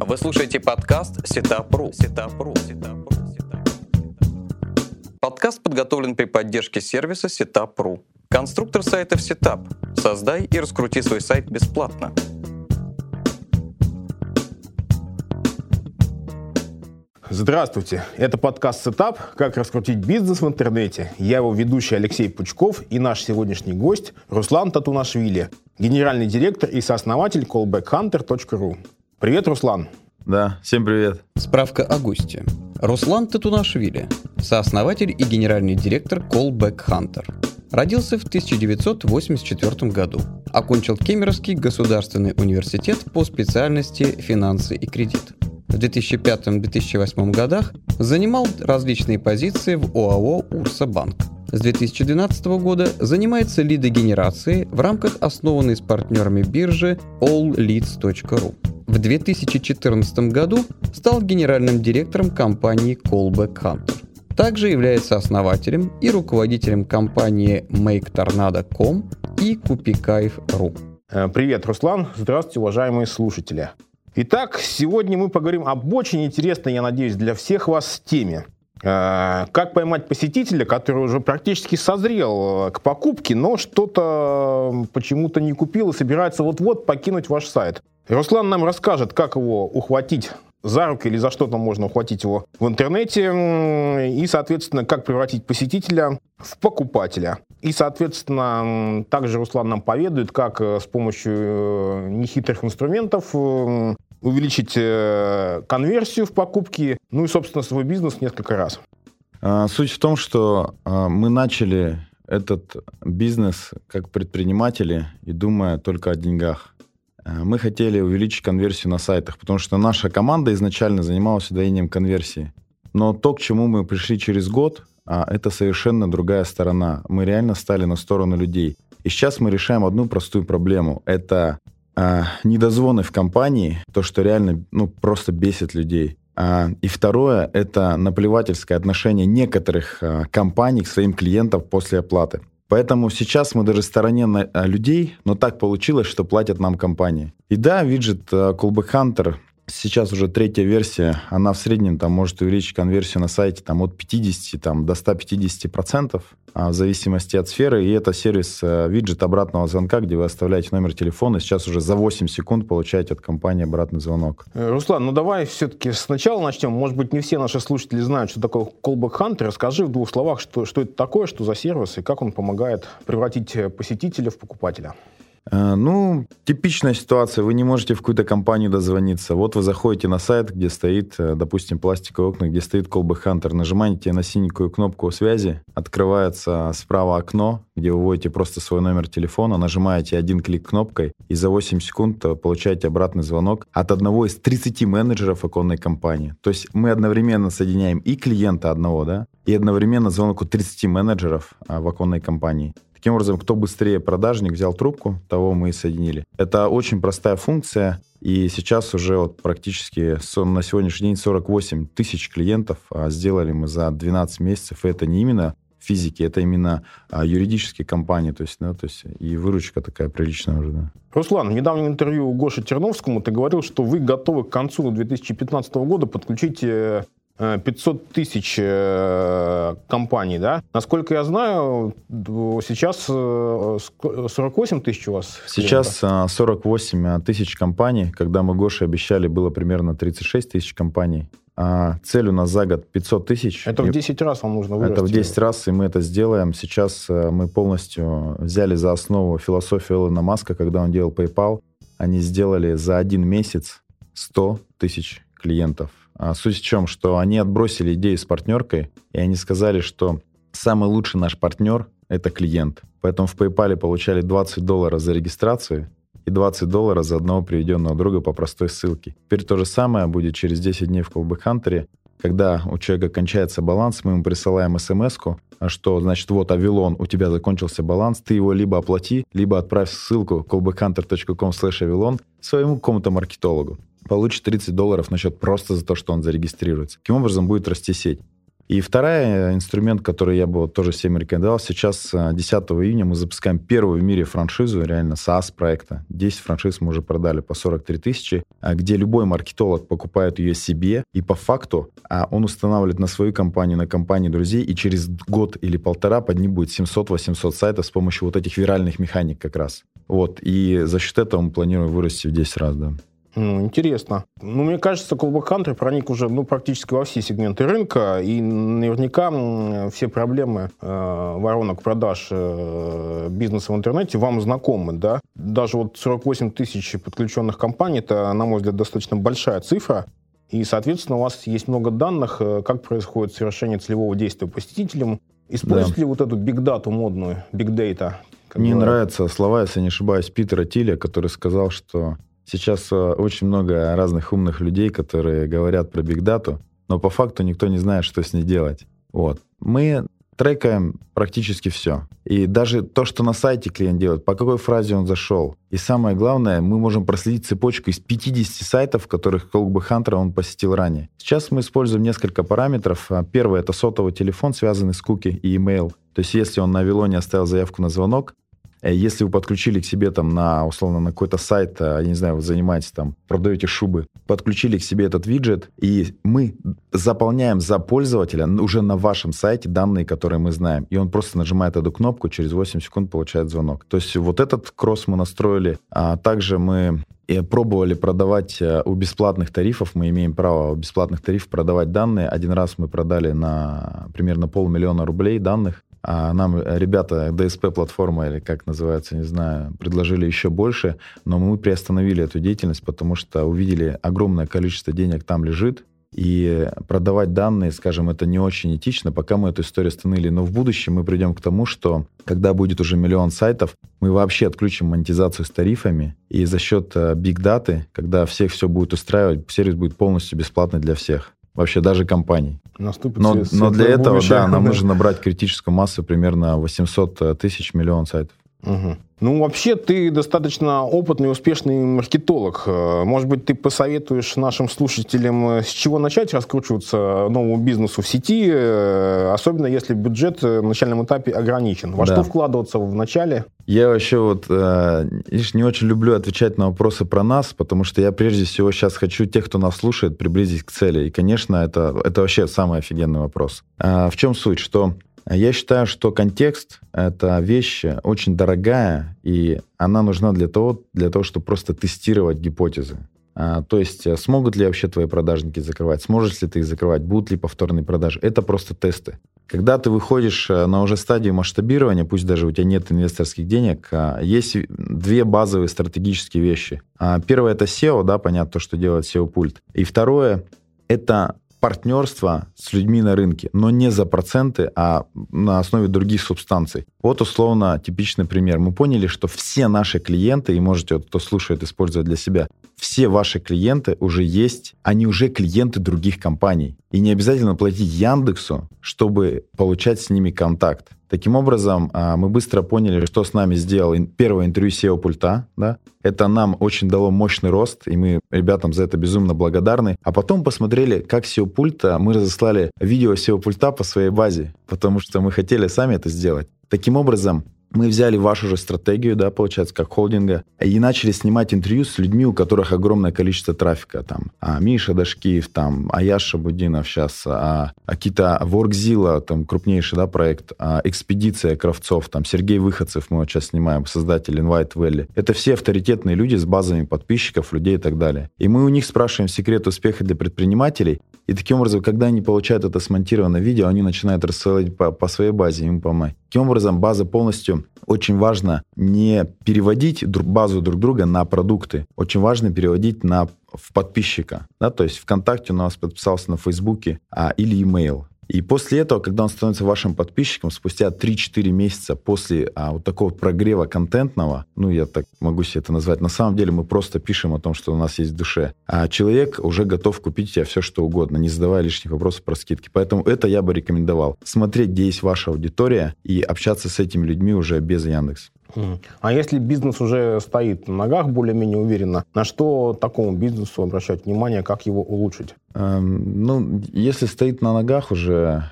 Вы слушаете подкаст Setup.ru. Setup.ru. Setup.ru. Подкаст подготовлен при поддержке сервиса Setup.ru. Конструктор сайтов Setup. Создай и раскрути свой сайт бесплатно. Здравствуйте, это подкаст «Setup. Как раскрутить бизнес в интернете». Я его ведущий Алексей Пучков и наш сегодняшний гость Руслан Татунашвили, генеральный директор и сооснователь callbackhunter.ru. Привет, Руслан. Да, всем привет. Справка о госте. Руслан Татунашвили, сооснователь и генеральный директор Callback Hunter. Родился в 1984 году. Окончил Кемеровский государственный университет по специальности «Финансы и кредит». В 2005-2008 годах занимал различные позиции в ОАО «Урса Банк». С 2012 года занимается лидогенерацией в рамках основанной с партнерами биржи allleads.ru. В 2014 году стал генеральным директором компании Callback Hunter. Также является основателем и руководителем компании MakeTornado.com и Купикайф.ру. Э, Привет, Руслан. Здравствуйте, уважаемые слушатели. Итак, сегодня мы поговорим об очень интересной, я надеюсь, для всех вас теме. Э, Как поймать посетителя, который уже практически созрел э, к покупке, но что-то почему-то не купил и собирается вот-вот покинуть ваш сайт. Руслан нам расскажет, как его ухватить за руку или за что там можно ухватить его в интернете, и, соответственно, как превратить посетителя в покупателя. И, соответственно, также Руслан нам поведает, как э, с помощью нехитрых инструментов увеличить э, конверсию в покупке, ну и, собственно, свой бизнес несколько раз. А, Суть в том, что а, мы начали этот бизнес как предприниматели и думая только о деньгах. А, Мы хотели увеличить конверсию на сайтах, потому что наша команда изначально занималась удвоением конверсии. Но то, к чему мы пришли через год, это совершенно другая сторона. Мы реально стали на сторону людей. И сейчас мы решаем одну простую проблему. Это а, недозвоны в компании, то, что реально ну, просто бесит людей. А, И второе – это наплевательское отношение некоторых а, компаний к своим клиентам после оплаты. Поэтому сейчас мы даже в стороне на- а, людей, но так получилось, что платят нам компании. И да, виджет а, Callback Hunter сейчас уже третья версия, она в среднем там может увеличить конверсию на сайте там, от 50 там, до 150 процентов, в зависимости от сферы. И это сервис э, виджет обратного звонка, где вы оставляете номер телефона. Сейчас уже за 8 секунд получаете от компании обратный звонок. Э, Руслан, ну давай все-таки сначала начнем. Может быть, не все наши слушатели знают, что такое Callback Hunter. Расскажи в двух словах, что, что это такое, что за сервис и как он помогает превратить э, посетителя в покупателя. Э, Ну, типичная ситуация. Вы не можете в какую-то компанию дозвониться. Вот вы заходите на сайт, где стоит, э, допустим, пластиковые окна, где стоит Callback Hunter. Нажимаете на синенькую кнопку связи, открывается справа окно, где вы вводите просто свой номер телефона, нажимаете один клик кнопкой, и за 8 секунд э, получаете обратный звонок от одного из 30 менеджеров оконной компании. То есть мы одновременно соединяем и клиента одного, да, и одновременно звонок у 30 менеджеров в оконной компании. Таким образом, кто быстрее продажник взял трубку, того мы и соединили. Это очень простая функция, и сейчас уже вот практически на сегодняшний день 48 тысяч клиентов а, сделали мы за 12 месяцев. И это не именно физики, это именно а, юридические компании, то есть, да, то есть и выручка такая приличная уже, да. Руслан, в недавнем интервью Гоше Терновскому ты говорил, что вы готовы к концу 2015 года подключить э, 500 тысяч э, компаний, да? Насколько я знаю, сейчас э, ск- 48 тысяч у вас. Сейчас а, 48 а, тысяч компаний. Когда мы Гоше обещали, было примерно 36 тысяч компаний. А цель у нас за год 500 тысяч. Это в И 10 раз вам нужно вырасти. Это в 10 раз, и мы это сделаем. Сейчас э, мы полностью взяли за основу философию Илона Маска, когда он делал PayPal. Они сделали за один месяц 100 тысяч клиентов. А суть в чем, что они отбросили идею с партнеркой, и они сказали, что самый лучший наш партнер — это клиент. Поэтому в PayPal получали 20 долларов за регистрацию и 20 долларов за одного приведенного друга по простой ссылке. Теперь то же самое будет через 10 дней в Callback Hunter. Когда у человека кончается баланс, мы ему присылаем смс что, значит, вот, Авилон, у тебя закончился баланс, ты его либо оплати, либо отправь ссылку callbackhunter.com avilon своему какому-то маркетологу. Получит 30 долларов на счет просто за то, что он зарегистрируется. Таким образом будет расти сеть. И второй инструмент, который я бы тоже всем рекомендовал, сейчас 10 июня мы запускаем первую в мире франшизу, реально SaaS проекта. 10 франшиз мы уже продали по 43 тысячи, где любой маркетолог покупает ее себе, и по факту он устанавливает на свою компанию, на компании друзей, и через год или полтора под ним будет 700-800 сайтов с помощью вот этих виральных механик как раз. Вот, и за счет этого мы планируем вырасти в 10 раз, да. Ну, интересно. Ну, мне кажется, Callback Hunter проник уже ну, практически во все сегменты рынка, и наверняка все проблемы э, воронок продаж э, бизнеса в интернете вам знакомы, да? Даже вот 48 тысяч подключенных компаний, это, на мой взгляд, достаточно большая цифра, и, соответственно, у вас есть много данных, э, как происходит совершение целевого действия посетителям. Используете да. ли вот эту бигдату модную, бигдейта? Мне говорят? нравятся слова, если не ошибаюсь, Питера Тиля, который сказал, что Сейчас э, очень много разных умных людей, которые говорят про бигдату, но по факту никто не знает, что с ней делать. Вот. Мы трекаем практически все. И даже то, что на сайте клиент делает, по какой фразе он зашел. И самое главное, мы можем проследить цепочку из 50 сайтов, которых Callback Hunter он посетил ранее. Сейчас мы используем несколько параметров. А, первый — это сотовый телефон, связанный с куки и email. То есть если он на Вилоне оставил заявку на звонок, Э, если вы подключили к себе там на, условно, на какой-то сайт, э, я не знаю, вы занимаетесь там, продаете шубы, подключили к себе этот виджет, и мы заполняем за пользователя уже на вашем сайте данные, которые мы знаем. И он просто нажимает эту кнопку, через 8 секунд получает звонок. То есть вот этот кросс мы настроили. А также мы и пробовали продавать э, у бесплатных тарифов, мы имеем право у бесплатных тарифов продавать данные. Один раз мы продали на примерно полмиллиона рублей данных. А нам ребята, DSP-платформа, или как называется, не знаю, предложили еще больше, но мы приостановили эту деятельность, потому что увидели огромное количество денег там лежит, и продавать данные, скажем, это не очень этично, пока мы эту историю остановили. Но в будущем мы придем к тому, что когда будет уже миллион сайтов, мы вообще отключим монетизацию с тарифами, и за счет биг-даты, э, когда всех все будет устраивать, сервис будет полностью бесплатный для всех вообще даже компаний. Наступит но, но для этого, да, нам нужно набрать критическую массу примерно 800 э, тысяч миллион сайтов. Угу. Ну, вообще, ты достаточно опытный, успешный маркетолог. Э, может быть, ты посоветуешь нашим слушателям, э, с чего начать раскручиваться новому бизнесу в сети, особенно если бюджет на начальном этапе ограничен. Во да. что вкладываться в начале? Я вообще вот видишь, не очень люблю отвечать на вопросы про нас, потому что я прежде всего сейчас хочу тех, кто нас слушает, приблизить к цели. И, конечно, это, это вообще самый офигенный вопрос. А в чем суть? Что я считаю, что контекст — это вещь очень дорогая, и она нужна для того, для того чтобы просто тестировать гипотезы. А, то есть э, смогут ли вообще твои продажники закрывать, сможешь ли ты их закрывать, будут ли повторные продажи. Это просто тесты. Когда ты выходишь э, на уже стадию масштабирования, пусть даже у тебя нет инвесторских денег, а, есть две базовые стратегические вещи. А, первое — это SEO, да, понятно, то, что делает SEO-пульт. И второе — это партнерство с людьми на рынке, но не за проценты, а на основе других субстанций. Вот условно типичный пример. Мы поняли, что все наши клиенты, и можете, кто слушает, использовать для себя, все ваши клиенты уже есть, они уже клиенты других компаний. И не обязательно платить Яндексу, чтобы получать с ними контакт. Таким образом, а, мы быстро поняли, что с нами сделал первое интервью SEO пульта. Да? Это нам очень дало мощный рост, и мы ребятам за это безумно благодарны. А потом посмотрели, как SEO пульта, мы разослали видео SEO пульта по своей базе, потому что мы хотели сами это сделать. Таким образом, мы взяли вашу же стратегию, да, получается, как холдинга, и начали снимать интервью с людьми, у которых огромное количество трафика. Там а Миша Дашкиев, там Аяша Будинов сейчас, а, а какие-то Воркзила, там крупнейший да, проект, а, Экспедиция Кравцов, там Сергей Выходцев мы вот сейчас снимаем, создатель Invite Valley. Это все авторитетные люди с базами подписчиков, людей и так далее. И мы у них спрашиваем секрет успеха для предпринимателей, и таким образом, когда они получают это смонтированное видео, они начинают рассылать по, по своей базе, им помогать. Таким образом, база полностью очень важно не переводить базу друг друга на продукты. Очень важно переводить на в подписчика. Да? То есть ВКонтакте у нас подписался на Фейсбуке а, или email. И после этого, когда он становится вашим подписчиком, спустя 3-4 месяца после а, вот такого прогрева контентного, ну, я так могу себе это назвать, на самом деле мы просто пишем о том, что у нас есть в душе, а человек уже готов купить тебе все, что угодно, не задавая лишних вопросов про скидки. Поэтому это я бы рекомендовал. Смотреть, где есть ваша аудитория, и общаться с этими людьми уже без Яндекс. А если бизнес уже стоит на ногах более-менее уверенно, на что такому бизнесу обращать внимание, как его улучшить? Эм, ну, если стоит на ногах уже,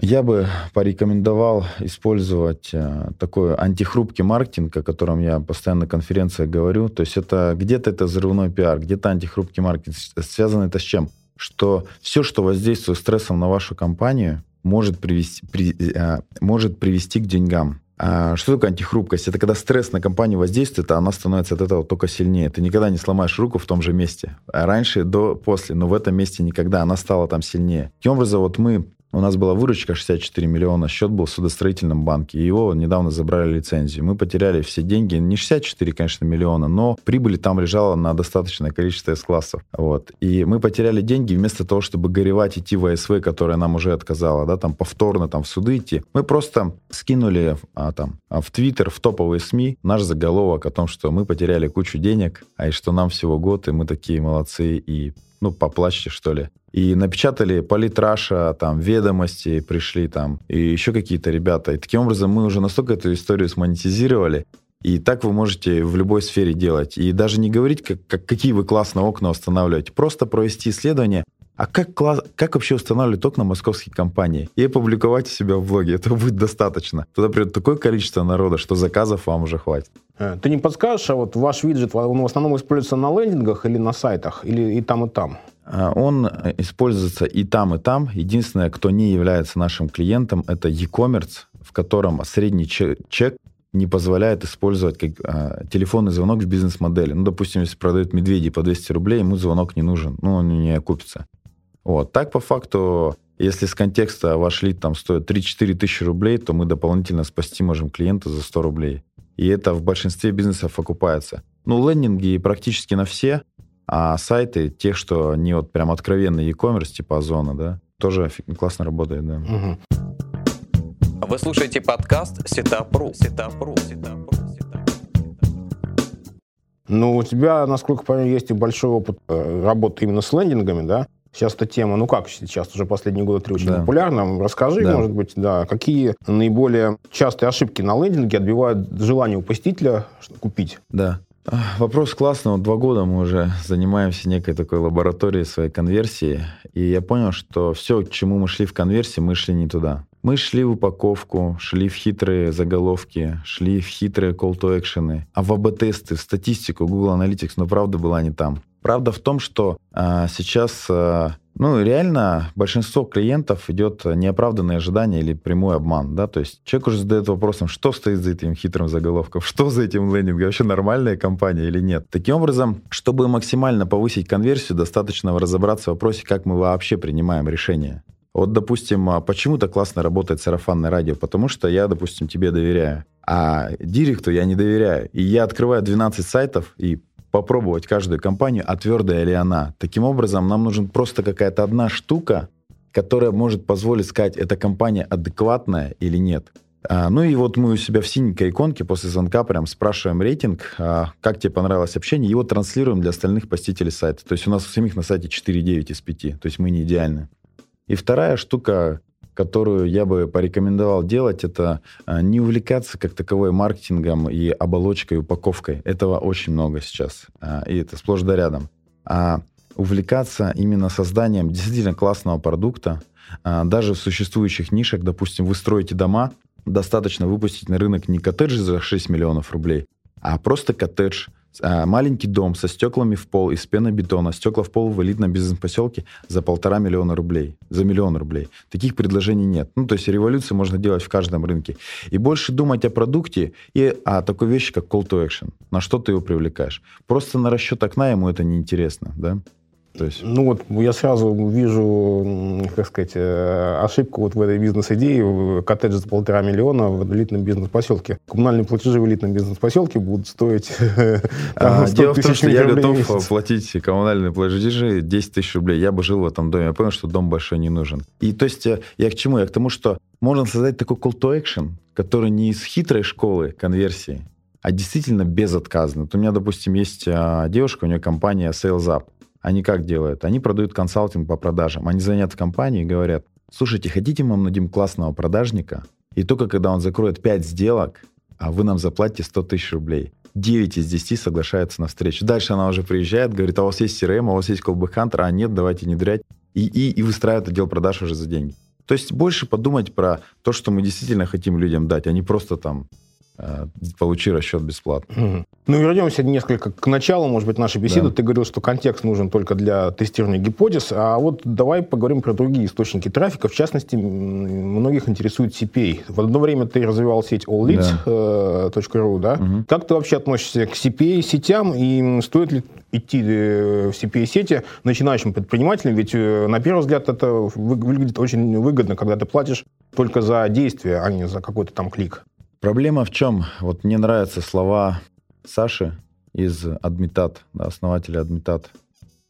Я бы порекомендовал использовать э, такой антихрупкий маркетинг, о котором я постоянно на конференциях говорю. То есть это где-то это взрывной пиар, где-то антихрупкий маркетинг. Связано это с чем? Что все, что воздействует стрессом на вашу компанию, может привести, при, э, может привести к деньгам. А что такое антихрупкость? Это когда стресс на компанию воздействует, а она становится от этого только сильнее. Ты никогда не сломаешь руку в том же месте. А раньше, до, после, но в этом месте никогда. Она стала там сильнее. Таким образом, вот мы у нас была выручка 64 миллиона, счет был в судостроительном банке, его недавно забрали лицензию. Мы потеряли все деньги, не 64, конечно, миллиона, но прибыль там лежала на достаточное количество С-классов. Вот. И мы потеряли деньги вместо того, чтобы горевать, идти в АСВ, которая нам уже отказала, да, там повторно там в суды идти. Мы просто скинули а, там а, в Твиттер, в топовые СМИ наш заголовок о том, что мы потеряли кучу денег, а и что нам всего год, и мы такие молодцы, и ну, поплачьте, что ли. И напечатали политраша, там, ведомости пришли там, и еще какие-то ребята. И таким образом мы уже настолько эту историю смонетизировали, и так вы можете в любой сфере делать. И даже не говорить, как, как, какие вы классные окна устанавливаете, просто провести исследование, а как, класс, как вообще устанавливать окна московские компании? И опубликовать у себя в блоге. Это будет достаточно. Туда придет такое количество народа, что заказов вам уже хватит. Э, ты не подскажешь, а вот ваш виджет, он в основном используется на лендингах или на сайтах, или и там, и там? А, он используется и там, и там. Единственное, кто не является нашим клиентом, это e-commerce, в котором средний чек не позволяет использовать как, а, телефонный звонок в бизнес-модели. Ну, допустим, если продают медведей по 200 рублей, ему звонок не нужен, ну, он не окупится. Вот. Так, по факту, если с контекста ваш лид там стоит 3-4 тысячи рублей, то мы дополнительно спасти можем клиента за 100 рублей. И это в большинстве бизнесов окупается. Ну, лендинги практически на все, а сайты, тех, что не вот прям откровенный e-commerce, типа Озона, да, тоже классно работает, да. Угу. Вы слушаете подкаст Сетапру. Сетапру. Сетапру. Ну, у тебя, насколько я понимаю, есть и большой опыт э, работы именно с лендингами, да? Сейчас эта тема, ну как сейчас, уже последние годы три очень да. популярна. Расскажи, да. может быть, да, какие наиболее частые ошибки на лендинге отбивают желание у посетителя купить? Да. Вопрос классный. Вот два года мы уже занимаемся некой такой лабораторией своей конверсии. И я понял, что все, к чему мы шли в конверсии, мы шли не туда. Мы шли в упаковку, шли в хитрые заголовки, шли в хитрые call to action, а в АБ-тесты, в статистику, Google Analytics, но правда была не там. Правда в том, что а, сейчас а, ну, реально большинство клиентов идет неоправданное ожидание или прямой обман, да, то есть человек уже задает вопросом, что стоит за этим хитрым заголовком, что за этим лендингом, вообще нормальная компания или нет. Таким образом, чтобы максимально повысить конверсию, достаточно разобраться в вопросе, как мы вообще принимаем решения. Вот, допустим, а почему так классно работает сарафанное радио? Потому что я, допустим, тебе доверяю, а директу я не доверяю. И я открываю 12 сайтов и попробовать каждую компанию, а твердая ли она. Таким образом, нам нужен просто какая-то одна штука, которая может позволить сказать, эта компания адекватная или нет. А, ну и вот мы у себя в синенькой иконке после звонка прям спрашиваем рейтинг, а, как тебе понравилось общение, его транслируем для остальных посетителей сайта. То есть у нас у самих на сайте 4,9 из 5, то есть мы не идеальны. И вторая штука, которую я бы порекомендовал делать, это а, не увлекаться как таковой маркетингом и оболочкой, упаковкой. Этого очень много сейчас, а, и это сплошь да рядом. А увлекаться именно созданием действительно классного продукта, а, даже в существующих нишах, допустим, вы строите дома, достаточно выпустить на рынок не коттедж за 6 миллионов рублей, а просто коттедж а, маленький дом со стеклами в пол из пенобетона, стекла в пол в элитном бизнес-поселке за полтора миллиона рублей, за миллион рублей. Таких предложений нет. Ну, то есть революцию можно делать в каждом рынке. И больше думать о продукте и о такой вещи, как call to action. На что ты его привлекаешь. Просто на расчет окна ему это неинтересно, да? То есть... Ну вот я сразу вижу, как сказать, э, ошибку вот в этой бизнес-идее. Коттедж за полтора миллиона в элитном бизнес-поселке. Коммунальные платежи в элитном бизнес-поселке будут стоить а, Дело в том, что я готов платить коммунальные платежи 10 тысяч рублей. Я бы жил в этом доме. Я понял, что дом большой не нужен. И то есть э, я к чему? Я к тому, что можно создать такой call to action, который не из хитрой школы конверсии, а действительно безотказный. Вот у меня, допустим, есть девушка, у нее компания Sales Up. Они как делают? Они продают консалтинг по продажам. Они звонят в компанию и говорят, слушайте, хотите мы вам найдем классного продажника? И только когда он закроет 5 сделок, а вы нам заплатите 100 тысяч рублей. 9 из 10 соглашаются на встречу. Дальше она уже приезжает, говорит, а у вас есть CRM, а у вас есть Hunter, а нет, давайте не дрять. И, и, и выстраивает отдел продаж уже за деньги. То есть больше подумать про то, что мы действительно хотим людям дать, а не просто там получи расчет бесплатно. Ну, вернемся несколько к началу, может быть, нашей беседы. Да. Ты говорил, что контекст нужен только для тестирования гипотез, а вот давай поговорим про другие источники трафика. В частности, многих интересует CPA. В одно время ты развивал сеть allleads.ru, да. Э, да? Угу. Как ты вообще относишься к CPA-сетям и стоит ли идти э, в CPA-сети начинающим предпринимателям? Ведь, на первый взгляд, это выглядит очень выгодно, когда ты платишь только за действие, а не за какой-то там клик. Проблема в чем? Вот мне нравятся слова Саши из Адмитат, да, основателя Адмитат.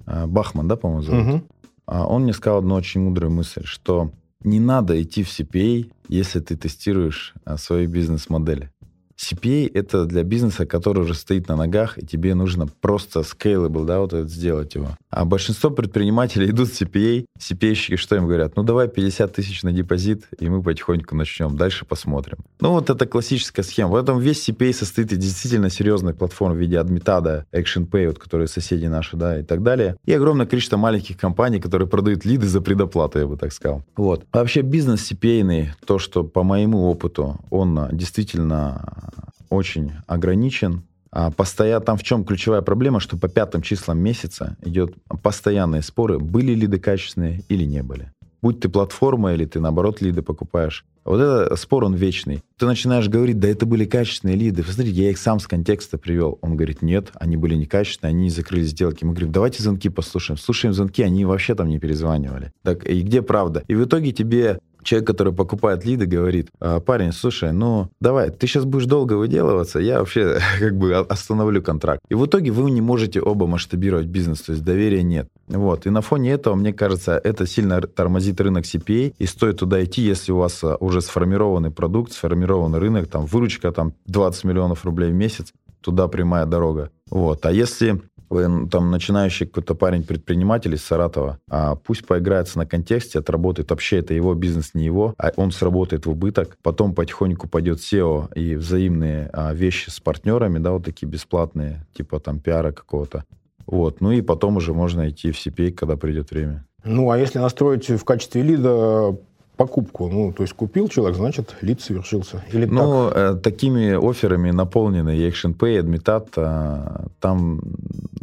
А, Бахман, да, по-моему, зовут? Угу. Он мне сказал одну очень мудрую мысль, что не надо идти в CPA, если ты тестируешь а, свои бизнес-модели. CPA — это для бизнеса, который уже стоит на ногах, и тебе нужно просто scalable, да, вот это сделать его. А большинство предпринимателей идут в CPA, CPA-щики что им говорят? Ну, давай 50 тысяч на депозит, и мы потихоньку начнем, дальше посмотрим. Ну, вот это классическая схема. В этом весь CPA состоит из действительно серьезной платформы в виде Admitada, ActionPay, вот, которые соседи наши, да, и так далее. И огромное количество маленьких компаний, которые продают лиды за предоплату, я бы так сказал. Вот. вообще бизнес CPA, то, что по моему опыту, он действительно очень ограничен. А постоянно там в чем ключевая проблема, что по пятым числам месяца идет постоянные споры, были лиды качественные или не были. Будь ты платформа или ты, наоборот, лиды покупаешь. Вот это спор, он вечный. Ты начинаешь говорить, да это были качественные лиды. Посмотрите, я их сам с контекста привел. Он говорит, нет, они были некачественные, они не закрыли сделки. Мы говорим, давайте звонки послушаем. Слушаем звонки, они вообще там не перезванивали. Так, и где правда? И в итоге тебе человек, который покупает лиды, говорит, «А, парень, слушай, ну давай, ты сейчас будешь долго выделываться, я вообще как бы остановлю контракт. И в итоге вы не можете оба масштабировать бизнес, то есть доверия нет. Вот. И на фоне этого, мне кажется, это сильно тормозит рынок CPA, и стоит туда идти, если у вас а, уже сформированный продукт, сформированный рынок, там выручка там 20 миллионов рублей в месяц, туда прямая дорога. Вот. А если там начинающий какой-то парень-предприниматель из Саратова, а пусть поиграется на контексте, отработает, вообще это его бизнес, не его, а он сработает в убыток, потом потихоньку пойдет SEO и взаимные а, вещи с партнерами, да, вот такие бесплатные, типа там пиара какого-то. Вот, ну и потом уже можно идти в CPA, когда придет время. Ну, а если настроить в качестве лида покупку. Ну, то есть купил человек, значит, лид совершился. Или ну, так? Э, такими офферами наполнены и Admitat. Э, там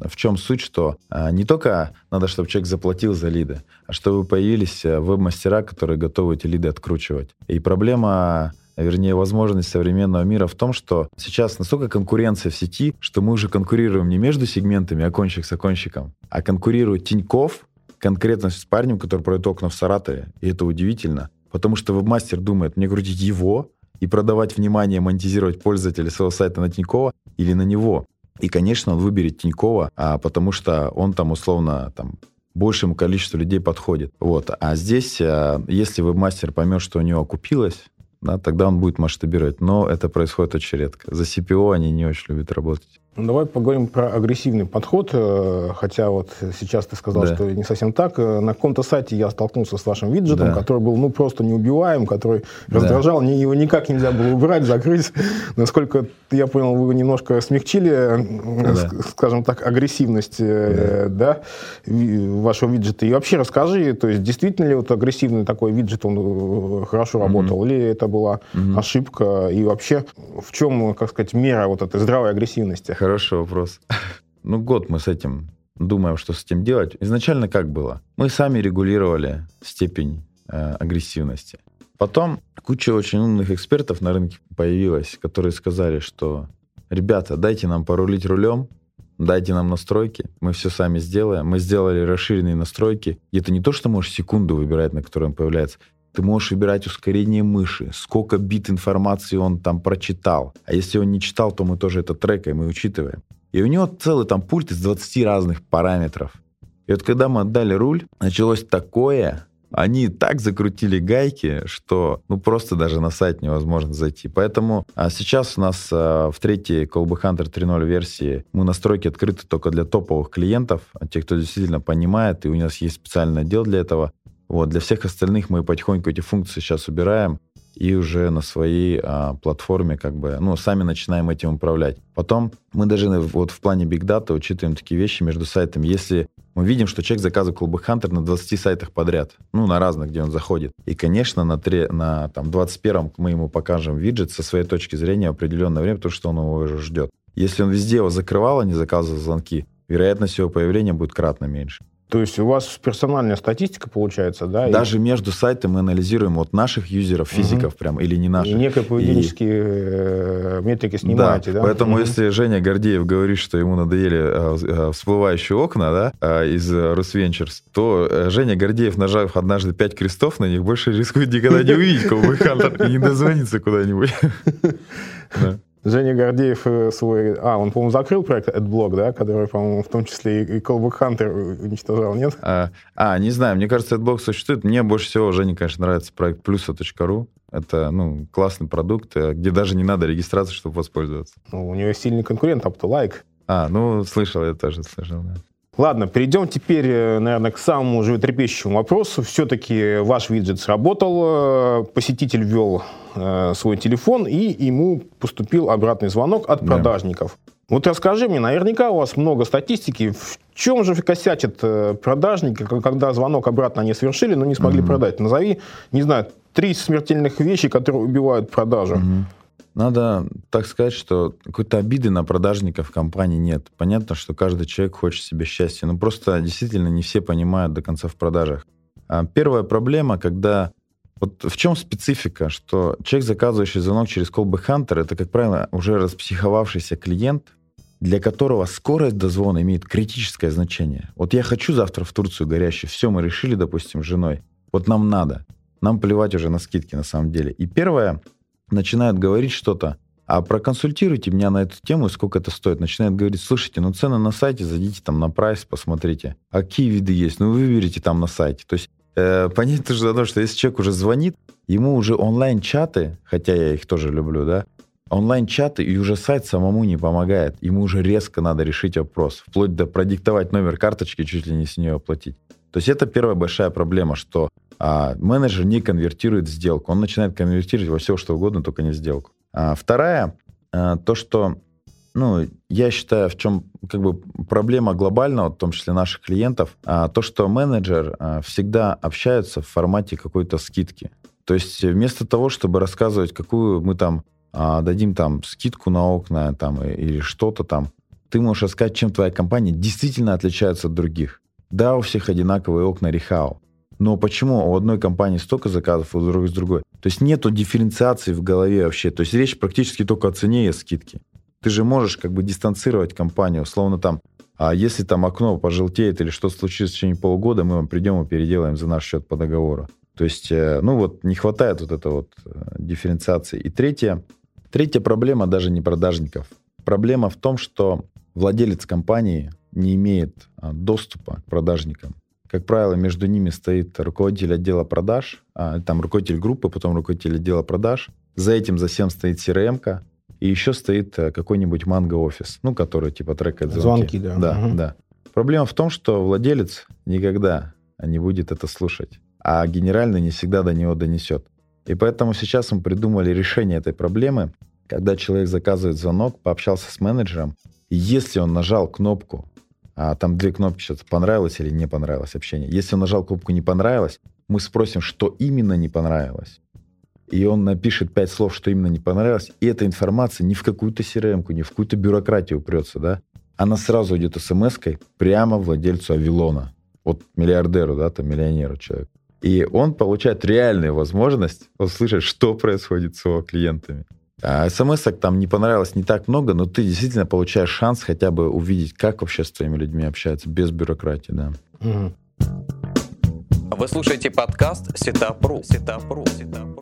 в чем суть, что э, не только надо, чтобы человек заплатил за лиды, а чтобы появились э, веб-мастера, которые готовы эти лиды откручивать. И проблема вернее, возможность современного мира в том, что сейчас настолько конкуренция в сети, что мы уже конкурируем не между сегментами окончик с окончиком, а конкурирует Тиньков конкретно с парнем, который продает окна в Саратове. И это удивительно. Потому что вебмастер думает, мне крутить его и продавать внимание, монетизировать пользователя своего сайта на Тинькова или на него. И, конечно, он выберет Тинькова, а, потому что он там условно там, большему количеству людей подходит. Вот. А здесь, а, если вебмастер поймет, что у него окупилось, да, тогда он будет масштабировать. Но это происходит очень редко. За CPO они не очень любят работать. Ну, давай поговорим про агрессивный подход, э, хотя вот сейчас ты сказал, да. что не совсем так. Э, на каком-то сайте я столкнулся с вашим виджетом, да. который был ну просто неубиваем, который да. раздражал, его никак нельзя было убрать, закрыть. Насколько я понял, вы немножко смягчили, э, да. скажем так, агрессивность да. Да, вашего виджета. И вообще расскажи, то есть действительно ли вот агрессивный такой виджет, он хорошо работал, угу. или это была угу. ошибка? И вообще в чем, как сказать, мера вот этой здравой агрессивности? Хороший вопрос. Ну, год мы с этим думаем, что с этим делать. Изначально как было? Мы сами регулировали степень э, агрессивности. Потом куча очень умных экспертов на рынке появилась, которые сказали, что ребята, дайте нам порулить рулем, дайте нам настройки, мы все сами сделаем. Мы сделали расширенные настройки. И это не то, что можешь секунду выбирать, на которой он появляется. Ты можешь выбирать ускорение мыши, сколько бит информации он там прочитал. А если он не читал, то мы тоже это трекаем и учитываем. И у него целый там пульт из 20 разных параметров. И вот когда мы отдали руль, началось такое, они так закрутили гайки, что ну просто даже на сайт невозможно зайти. Поэтому а сейчас у нас а, в третьей Callback Hunter 3.0 версии мы настройки открыты только для топовых клиентов, тех, кто действительно понимает, и у нас есть специальный отдел для этого. Вот, для всех остальных мы потихоньку эти функции сейчас убираем. и уже на своей а, платформе как бы, ну, сами начинаем этим управлять. Потом мы даже вот в плане Big Data учитываем такие вещи между сайтами. Если мы видим, что человек заказывает Club Hunter на 20 сайтах подряд, ну, на разных, где он заходит. И, конечно, на, 3, на там, 21-м мы ему покажем виджет со своей точки зрения в определенное время, потому что он его уже ждет. Если он везде его закрывал, а не заказывал звонки, вероятность его появления будет кратно меньше. То есть у вас персональная статистика получается, да? Даже и... между сайтами мы анализируем вот наших юзеров, физиков угу. прям, или не наших. И некие поведенческие и... Э, метрики снимаете, да? да? Поэтому угу. если Женя Гордеев говорит, что ему надоели а, а, всплывающие окна, да, а, из Росвенчерс, то Женя Гордеев, нажав однажды пять крестов на них, больше рискует никогда не увидеть Хантер и не дозвониться куда-нибудь. Женя Гордеев э, свой... А, он, по-моему, закрыл проект AdBlock, да, который, по-моему, в том числе и Callback Hunter уничтожал, нет? А, а, не знаю, мне кажется, AdBlock существует. Мне больше всего, Жене, конечно, нравится проект plusa.ru. Это, ну, классный продукт, э, где даже не надо регистрации, чтобы воспользоваться. Ну, у него сильный конкурент, Aptolike. А, ну, слышал, я тоже слышал, да. Ладно, перейдем теперь, э, наверное, к самому животрепещущему вопросу. Все-таки ваш виджет сработал, посетитель ввел э, свой телефон, и ему поступил обратный звонок от продажников. Да. Вот расскажи мне, наверняка у вас много статистики, в чем же косячат э, продажники, когда звонок обратно они совершили, но не смогли mm-hmm. продать? Назови, не знаю, три смертельных вещи, которые убивают продажу. Mm-hmm. Надо так сказать, что какой-то обиды на продажников компании нет. Понятно, что каждый человек хочет себе счастья, но просто действительно не все понимают до конца в продажах. А первая проблема, когда вот в чем специфика, что человек, заказывающий звонок через Callback Hunter, это, как правило, уже распсиховавшийся клиент, для которого скорость дозвона имеет критическое значение. Вот я хочу завтра в Турцию горящий, все, мы решили, допустим, с женой, вот нам надо. Нам плевать уже на скидки на самом деле. И первое, начинает говорить что-то, а проконсультируйте меня на эту тему, сколько это стоит. Начинает говорить, слушайте, ну цены на сайте, зайдите там на прайс, посмотрите. А какие виды есть? Ну вы выберите там на сайте. То есть э, понятно же то, что если человек уже звонит, ему уже онлайн-чаты, хотя я их тоже люблю, да, онлайн-чаты и уже сайт самому не помогает. Ему уже резко надо решить вопрос, вплоть до продиктовать номер карточки, чуть ли не с нее оплатить. То есть это первая большая проблема, что а, менеджер не конвертирует сделку. Он начинает конвертировать во все, что угодно, только не сделку. А, вторая, а, то, что ну, я считаю, в чем как бы проблема глобального, в том числе наших клиентов, а, то, что менеджер а, всегда общается в формате какой-то скидки. То есть вместо того, чтобы рассказывать, какую мы там а, дадим там скидку на окна там, или что-то там, ты можешь рассказать, чем твоя компания действительно отличается от других. Да, у всех одинаковые окна Рихау, но почему у одной компании столько заказов, у другой с другой? То есть нету дифференциации в голове вообще. То есть речь практически только о цене и скидке ты же можешь как бы дистанцировать компанию, словно там, а если там окно пожелтеет или что-то случится в течение полугода, мы вам придем и переделаем за наш счет по договору. То есть, э, ну вот, не хватает вот этой вот э, дифференциации. И третья, третья проблема даже не продажников. Проблема в том, что владелец компании не имеет а, доступа к продажникам. Как правило, между ними стоит руководитель отдела продаж, а, там руководитель группы, потом руководитель отдела продаж. За этим, за всем стоит CRM-ка, и еще стоит э, какой-нибудь манго-офис, ну, который типа трекает звонки. Звонки, да. Да, угу. да. Проблема в том, что владелец никогда не будет это слушать, а генеральный не всегда до него донесет. И поэтому сейчас мы придумали решение этой проблемы, когда человек заказывает звонок, пообщался с менеджером, и если он нажал кнопку, а там две кнопки сейчас, понравилось или не понравилось общение. Если он нажал кнопку «не понравилось», мы спросим, что именно не понравилось и он напишет пять слов, что именно не понравилось, и эта информация ни в какую-то crm ни в какую-то бюрократию упрется, да, она сразу идет смс-кой прямо владельцу Авилона, вот миллиардеру, да, там миллионеру человек. И он получает реальную возможность услышать, что происходит с его клиентами. А смс там не понравилось не так много, но ты действительно получаешь шанс хотя бы увидеть, как вообще с твоими людьми общаются без бюрократии, да. Угу. Вы слушаете подкаст Сетапру. Сетапру. Сетапру.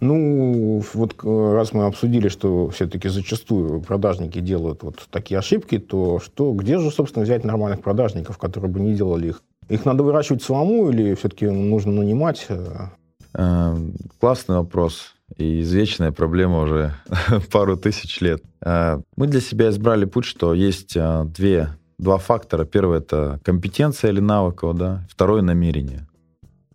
Ну, вот э, раз мы обсудили, что все-таки зачастую продажники делают вот такие ошибки, то что, где же, собственно, взять нормальных продажников, которые бы не делали их? Их надо выращивать самому или все-таки нужно нанимать? Э, классный вопрос и извечная проблема уже пару тысяч лет. Э, мы для себя избрали путь, что есть две, два фактора. Первый — это компетенция или навык, да? второе — намерение.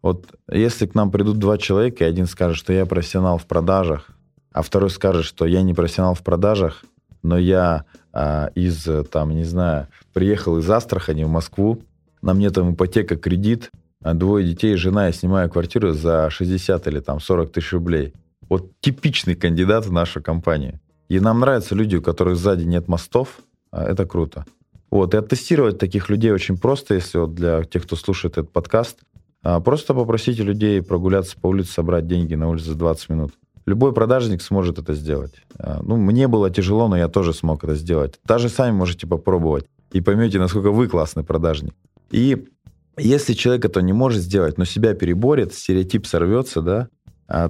Вот если к нам придут два человека, и один скажет, что я профессионал в продажах, а второй скажет, что я не профессионал в продажах, но я а, из, там, не знаю, приехал из Астрахани в Москву, на мне там ипотека, кредит, а двое детей, жена, я снимаю квартиру за 60 или там 40 тысяч рублей. Вот типичный кандидат в нашу компанию. И нам нравятся люди, у которых сзади нет мостов. А это круто. Вот, и оттестировать таких людей очень просто, если вот для тех, кто слушает этот подкаст. А, просто попросите людей прогуляться по улице, собрать деньги на улице за 20 минут. Любой продажник сможет это сделать. А, ну, мне было тяжело, но я тоже смог это сделать. Даже сами можете попробовать и поймете, насколько вы классный продажник. И если человек это не может сделать, но себя переборет, стереотип сорвется, да,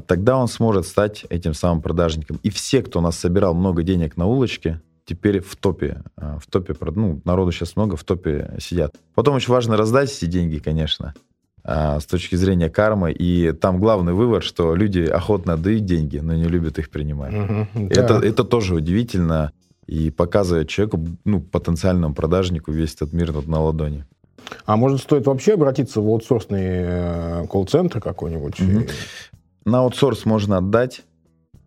тогда он сможет стать этим самым продажником. И все, кто у нас собирал много денег на улочке, теперь в топе. А, в топе, ну, народу сейчас много, в топе сидят. Потом очень важно раздать эти деньги, конечно, а, с точки зрения кармы. И там главный вывод, что люди охотно дают деньги, но не любят их принимать. Угу, это, да. это тоже удивительно и показывает человеку, ну, потенциальному продажнику весь этот мир на ладони. А может, стоит вообще обратиться в аутсорсный э, колл-центр какой-нибудь? Угу. На аутсорс можно отдать,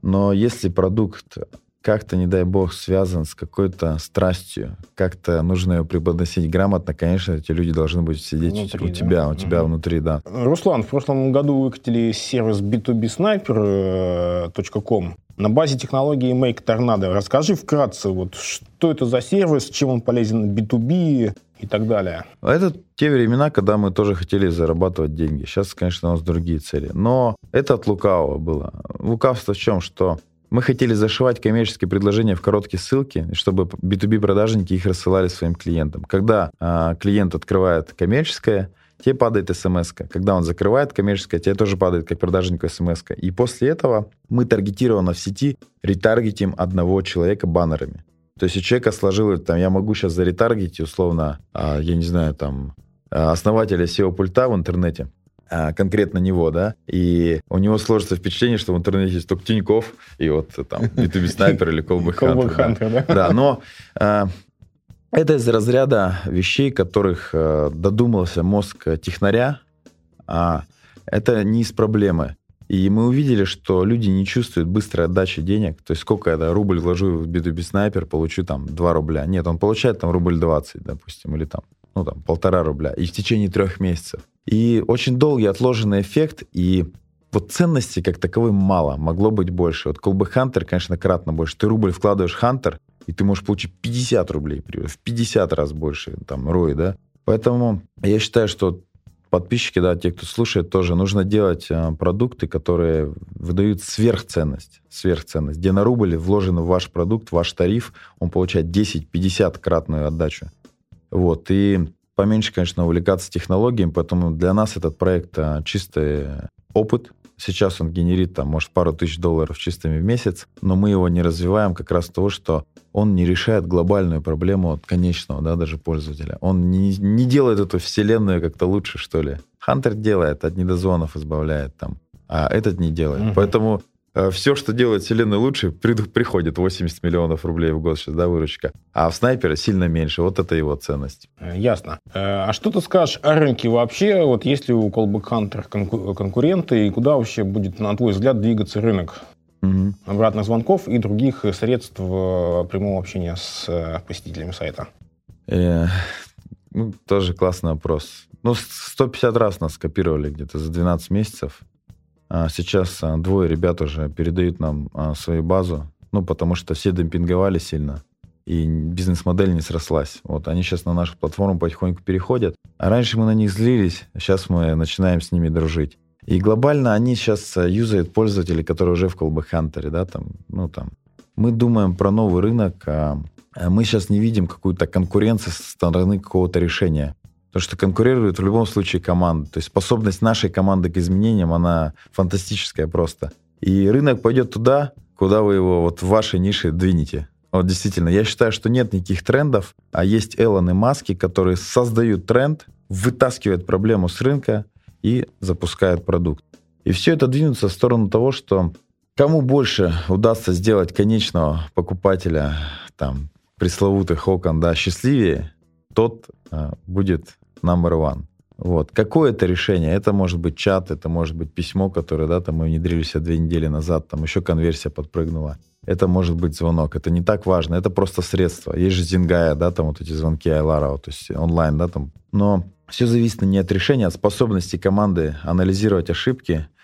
но если продукт как-то, не дай бог, связан с какой-то страстью, как-то нужно ее преподносить грамотно, конечно, эти люди должны быть сидеть внутри, у тебя, да? у тебя угу. внутри, да. Руслан, в прошлом году выкатили сервис b2bsniper.com на базе технологии Make Tornado. Расскажи вкратце, вот, что это за сервис, чем он полезен B2B, и так далее. Это те времена, когда мы тоже хотели зарабатывать деньги. Сейчас, конечно, у нас другие цели. Но это от лукавого было. Лукавство в чем? Что мы хотели зашивать коммерческие предложения в короткие ссылки, чтобы B2B продажники их рассылали своим клиентам. Когда а, клиент открывает коммерческое, тебе падает смс -ка. Когда он закрывает коммерческое, тебе тоже падает как продажнику смс -ка. И после этого мы таргетированно в сети ретаргетим одного человека баннерами. То есть у человека сложилось, там, я могу сейчас заретаргетить, условно, а, я не знаю, там, а, основателя SEO-пульта в интернете, конкретно него, да, и у него сложится впечатление, что в интернете есть только Тиньков и вот там B2B снайпер или Callback Hunter. Да. да, но это из разряда вещей, которых додумался мозг технаря, а это не из проблемы. И мы увидели, что люди не чувствуют быстрой отдачи денег. То есть сколько я да, рубль вложу в B2B снайпер, получу там 2 рубля. Нет, он получает там рубль 20, допустим, или там, ну там полтора рубля. И в течение трех месяцев. И очень долгий отложенный эффект, и вот ценности как таковой мало, могло быть больше. Вот колбы Хантер, конечно, кратно больше. Ты рубль вкладываешь Хантер, и ты можешь получить 50 рублей, в 50 раз больше, там, ROI, да. Поэтому я считаю, что подписчики, да, те, кто слушает, тоже нужно делать э, продукты, которые выдают сверхценность, сверхценность, где на рубль вложен в ваш продукт, ваш тариф, он получает 10-50 кратную отдачу. Вот, и поменьше, конечно, увлекаться технологиями, поэтому для нас этот проект э, чистый опыт, Сейчас он генерит, там, может, пару тысяч долларов чистыми в месяц, но мы его не развиваем как раз того, что он не решает глобальную проблему от конечного, да, даже пользователя. Он не, не делает эту вселенную как-то лучше, что ли. Хантер делает, от недозвонов избавляет там, а этот не делает. Mm-hmm. Поэтому все, что делает Вселенная лучше, приходит 80 миллионов рублей в год сейчас, да, выручка. А в снайпера сильно меньше. Вот это его ценность. Э, ясно. Э, а что ты скажешь о рынке вообще? Вот есть ли у Callback Hunter конкуренты, и куда вообще будет, на твой взгляд, двигаться рынок? Угу. Обратных звонков и других средств прямого общения с посетителями сайта? Э, ну, тоже классный вопрос. Ну, 150 раз нас скопировали где-то за 12 месяцев. А сейчас а, двое ребят уже передают нам а, свою базу, ну, потому что все демпинговали сильно, и бизнес-модель не срослась. Вот они сейчас на нашу платформу потихоньку переходят. А раньше мы на них злились, сейчас мы начинаем с ними дружить. И глобально они сейчас юзают пользователей, которые уже в Hunter, да, там, ну, там. Мы думаем про новый рынок, а мы сейчас не видим какую-то конкуренцию со стороны какого-то решения. Потому что конкурирует в любом случае команда. То есть способность нашей команды к изменениям, она фантастическая просто. И рынок пойдет туда, куда вы его вот в вашей нише двинете. Вот действительно, я считаю, что нет никаких трендов, а есть Эллон и Маски, которые создают тренд, вытаскивают проблему с рынка и запускают продукт. И все это двинется в сторону того, что кому больше удастся сделать конечного покупателя, там, пресловутых окон, да, счастливее, тот будет number one. Вот. Какое это решение? Это может быть чат, это может быть письмо, которое, да, там мы внедрили себя две недели назад, там еще конверсия подпрыгнула. Это может быть звонок, это не так важно, это просто средство. Есть же Зингая, да, там вот эти звонки Айлара, то есть онлайн, да, там. Но все зависит не от решения, а от способности команды анализировать ошибки, а,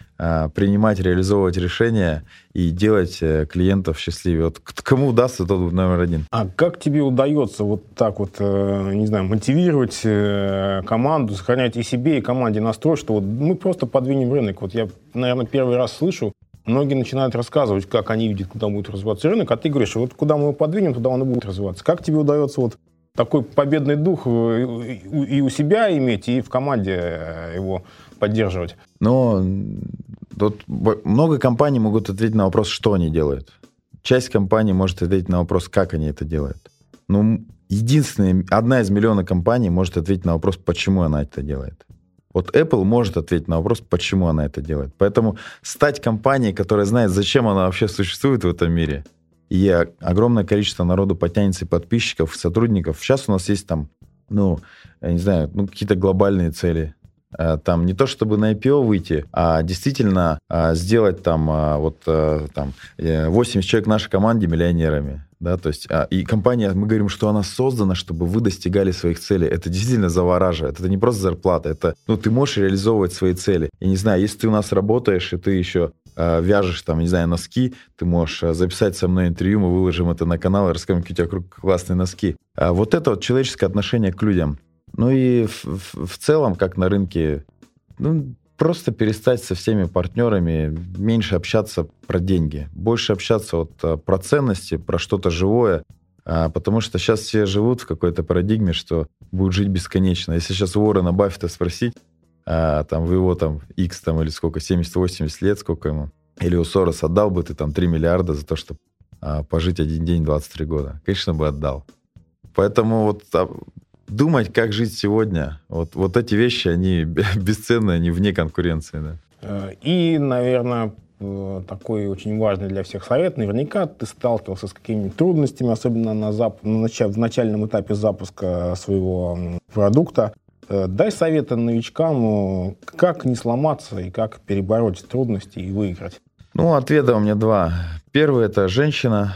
принимать, реализовывать решения и делать э, клиентов счастливее. Вот кому удастся, тот номер один. А как тебе удается вот так вот, э, не знаю, мотивировать э, команду, сохранять и себе, и команде настрой, что вот мы просто подвинем рынок? Вот я, наверное, первый раз слышу, многие начинают рассказывать, как они видят, куда будет развиваться рынок, а ты говоришь, вот куда мы его подвинем, туда он и будет развиваться. Как тебе удается вот такой победный дух и у себя иметь, и в команде его поддерживать? Но тут много компаний могут ответить на вопрос, что они делают. Часть компаний может ответить на вопрос, как они это делают. Ну, единственная, одна из миллиона компаний может ответить на вопрос, почему она это делает. Вот Apple может ответить на вопрос, почему она это делает. Поэтому стать компанией, которая знает, зачем она вообще существует в этом мире, и огромное количество народу потянется подписчиков, сотрудников. Сейчас у нас есть там, ну, я не знаю, ну, какие-то глобальные цели. Э, там не то чтобы на IPO выйти, а действительно а, сделать там а, вот э, там 80 человек нашей команде миллионерами. Да, то есть, а, и компания, мы говорим, что она создана, чтобы вы достигали своих целей. Это действительно завораживает. Это не просто зарплата, это, ну, ты можешь реализовывать свои цели. Я не знаю, если ты у нас работаешь, и ты еще вяжешь там, не знаю, носки, ты можешь записать со мной интервью, мы выложим это на канал и расскажем, какие у тебя классные носки. Вот это вот человеческое отношение к людям. Ну и в, в, в целом, как на рынке, ну, просто перестать со всеми партнерами меньше общаться про деньги, больше общаться вот э, про ценности, про что-то живое, а, потому что сейчас все живут в какой-то парадигме, что будут жить бесконечно. Если сейчас у Уоррена Баффета спросить, а, там, в его там X там, или сколько, 70-80 лет, сколько ему, или у Сороса отдал бы ты там 3 миллиарда за то, чтобы а, пожить один день 23 года? Конечно бы отдал. Поэтому вот а, думать, как жить сегодня. Вот, вот эти вещи, они бесценны, они вне конкуренции. Да. Э, и, наверное, э, такой очень важный для всех совет. Наверняка ты сталкивался с какими-нибудь трудностями, особенно на зап... в начальном этапе запуска своего продукта. Э, дай советы новичкам, как не сломаться и как перебороть трудности и выиграть. Ну, ответа у меня два. Первый – это женщина,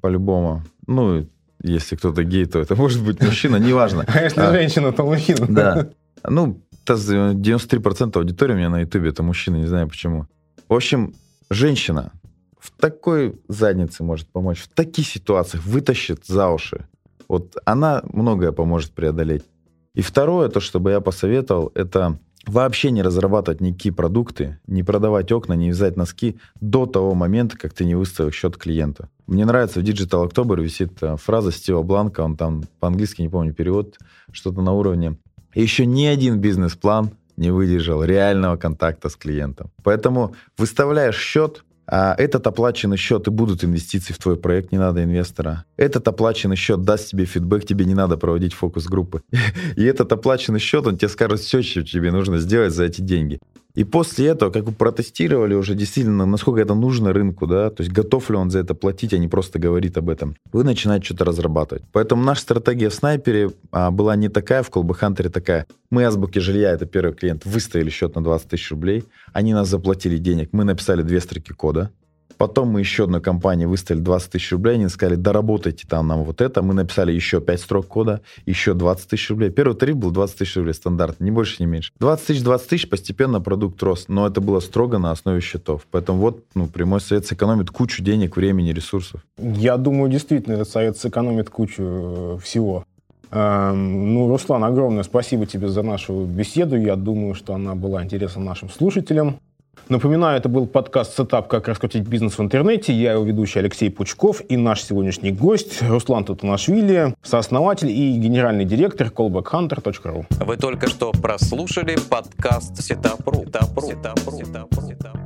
по-любому. Ну, если кто-то гей, то это может быть мужчина, неважно. А если женщина, то мужчина. Да. Ну, 93% аудитории у меня на Ютубе это мужчины, не знаю почему. В общем, женщина в такой заднице может помочь, в таких ситуациях вытащит за уши. Вот она многое поможет преодолеть. И второе, то, что бы я посоветовал, это вообще не разрабатывать никакие продукты, не продавать окна, не вязать носки до того момента, как ты не выставил счет клиенту. Мне нравится в Digital October висит э, фраза Стива Бланка, он там по-английски, не помню перевод, что-то на уровне. Еще ни один бизнес-план не выдержал реального контакта с клиентом. Поэтому выставляешь счет, а этот оплаченный счет и будут инвестиции в твой проект, не надо инвестора. Этот оплаченный счет даст тебе фидбэк, тебе не надо проводить фокус-группы. И этот оплаченный счет, он тебе скажет все, что тебе нужно сделать за эти деньги. И после этого, как вы протестировали уже действительно, насколько это нужно рынку, да, то есть готов ли он за это платить, а не просто говорит об этом, вы начинаете что-то разрабатывать. Поэтому наша стратегия в снайпере а, была не такая, в колбы-хантере такая. Мы азбуки жилья, это первый клиент, выставили счет на 20 тысяч рублей, они нас заплатили денег, мы написали две строки кода, Потом мы еще одной компании выставили 20 тысяч рублей, они сказали, доработайте там нам вот это. Мы написали еще 5 строк кода, еще 20 тысяч рублей. Первый тариф был 20 тысяч рублей стандарт, ни больше, ни меньше. 20 тысяч, 20 тысяч, постепенно продукт рос, но это было строго на основе счетов. Поэтому вот ну, прямой совет сэкономит кучу денег, времени, ресурсов. Я думаю, действительно, этот совет сэкономит кучу э, всего. Эм, ну, Руслан, огромное спасибо тебе за нашу беседу. Я думаю, что она была интересна нашим слушателям. Напоминаю, это был подкаст «Setup. Как раскрутить бизнес в интернете». Я его ведущий Алексей Пучков и наш сегодняшний гость Руслан Татунашвили, сооснователь и генеральный директор callbackhunter.ru. Вы только что прослушали подкаст «Setup.ru». Setup.ru. Setup.ru.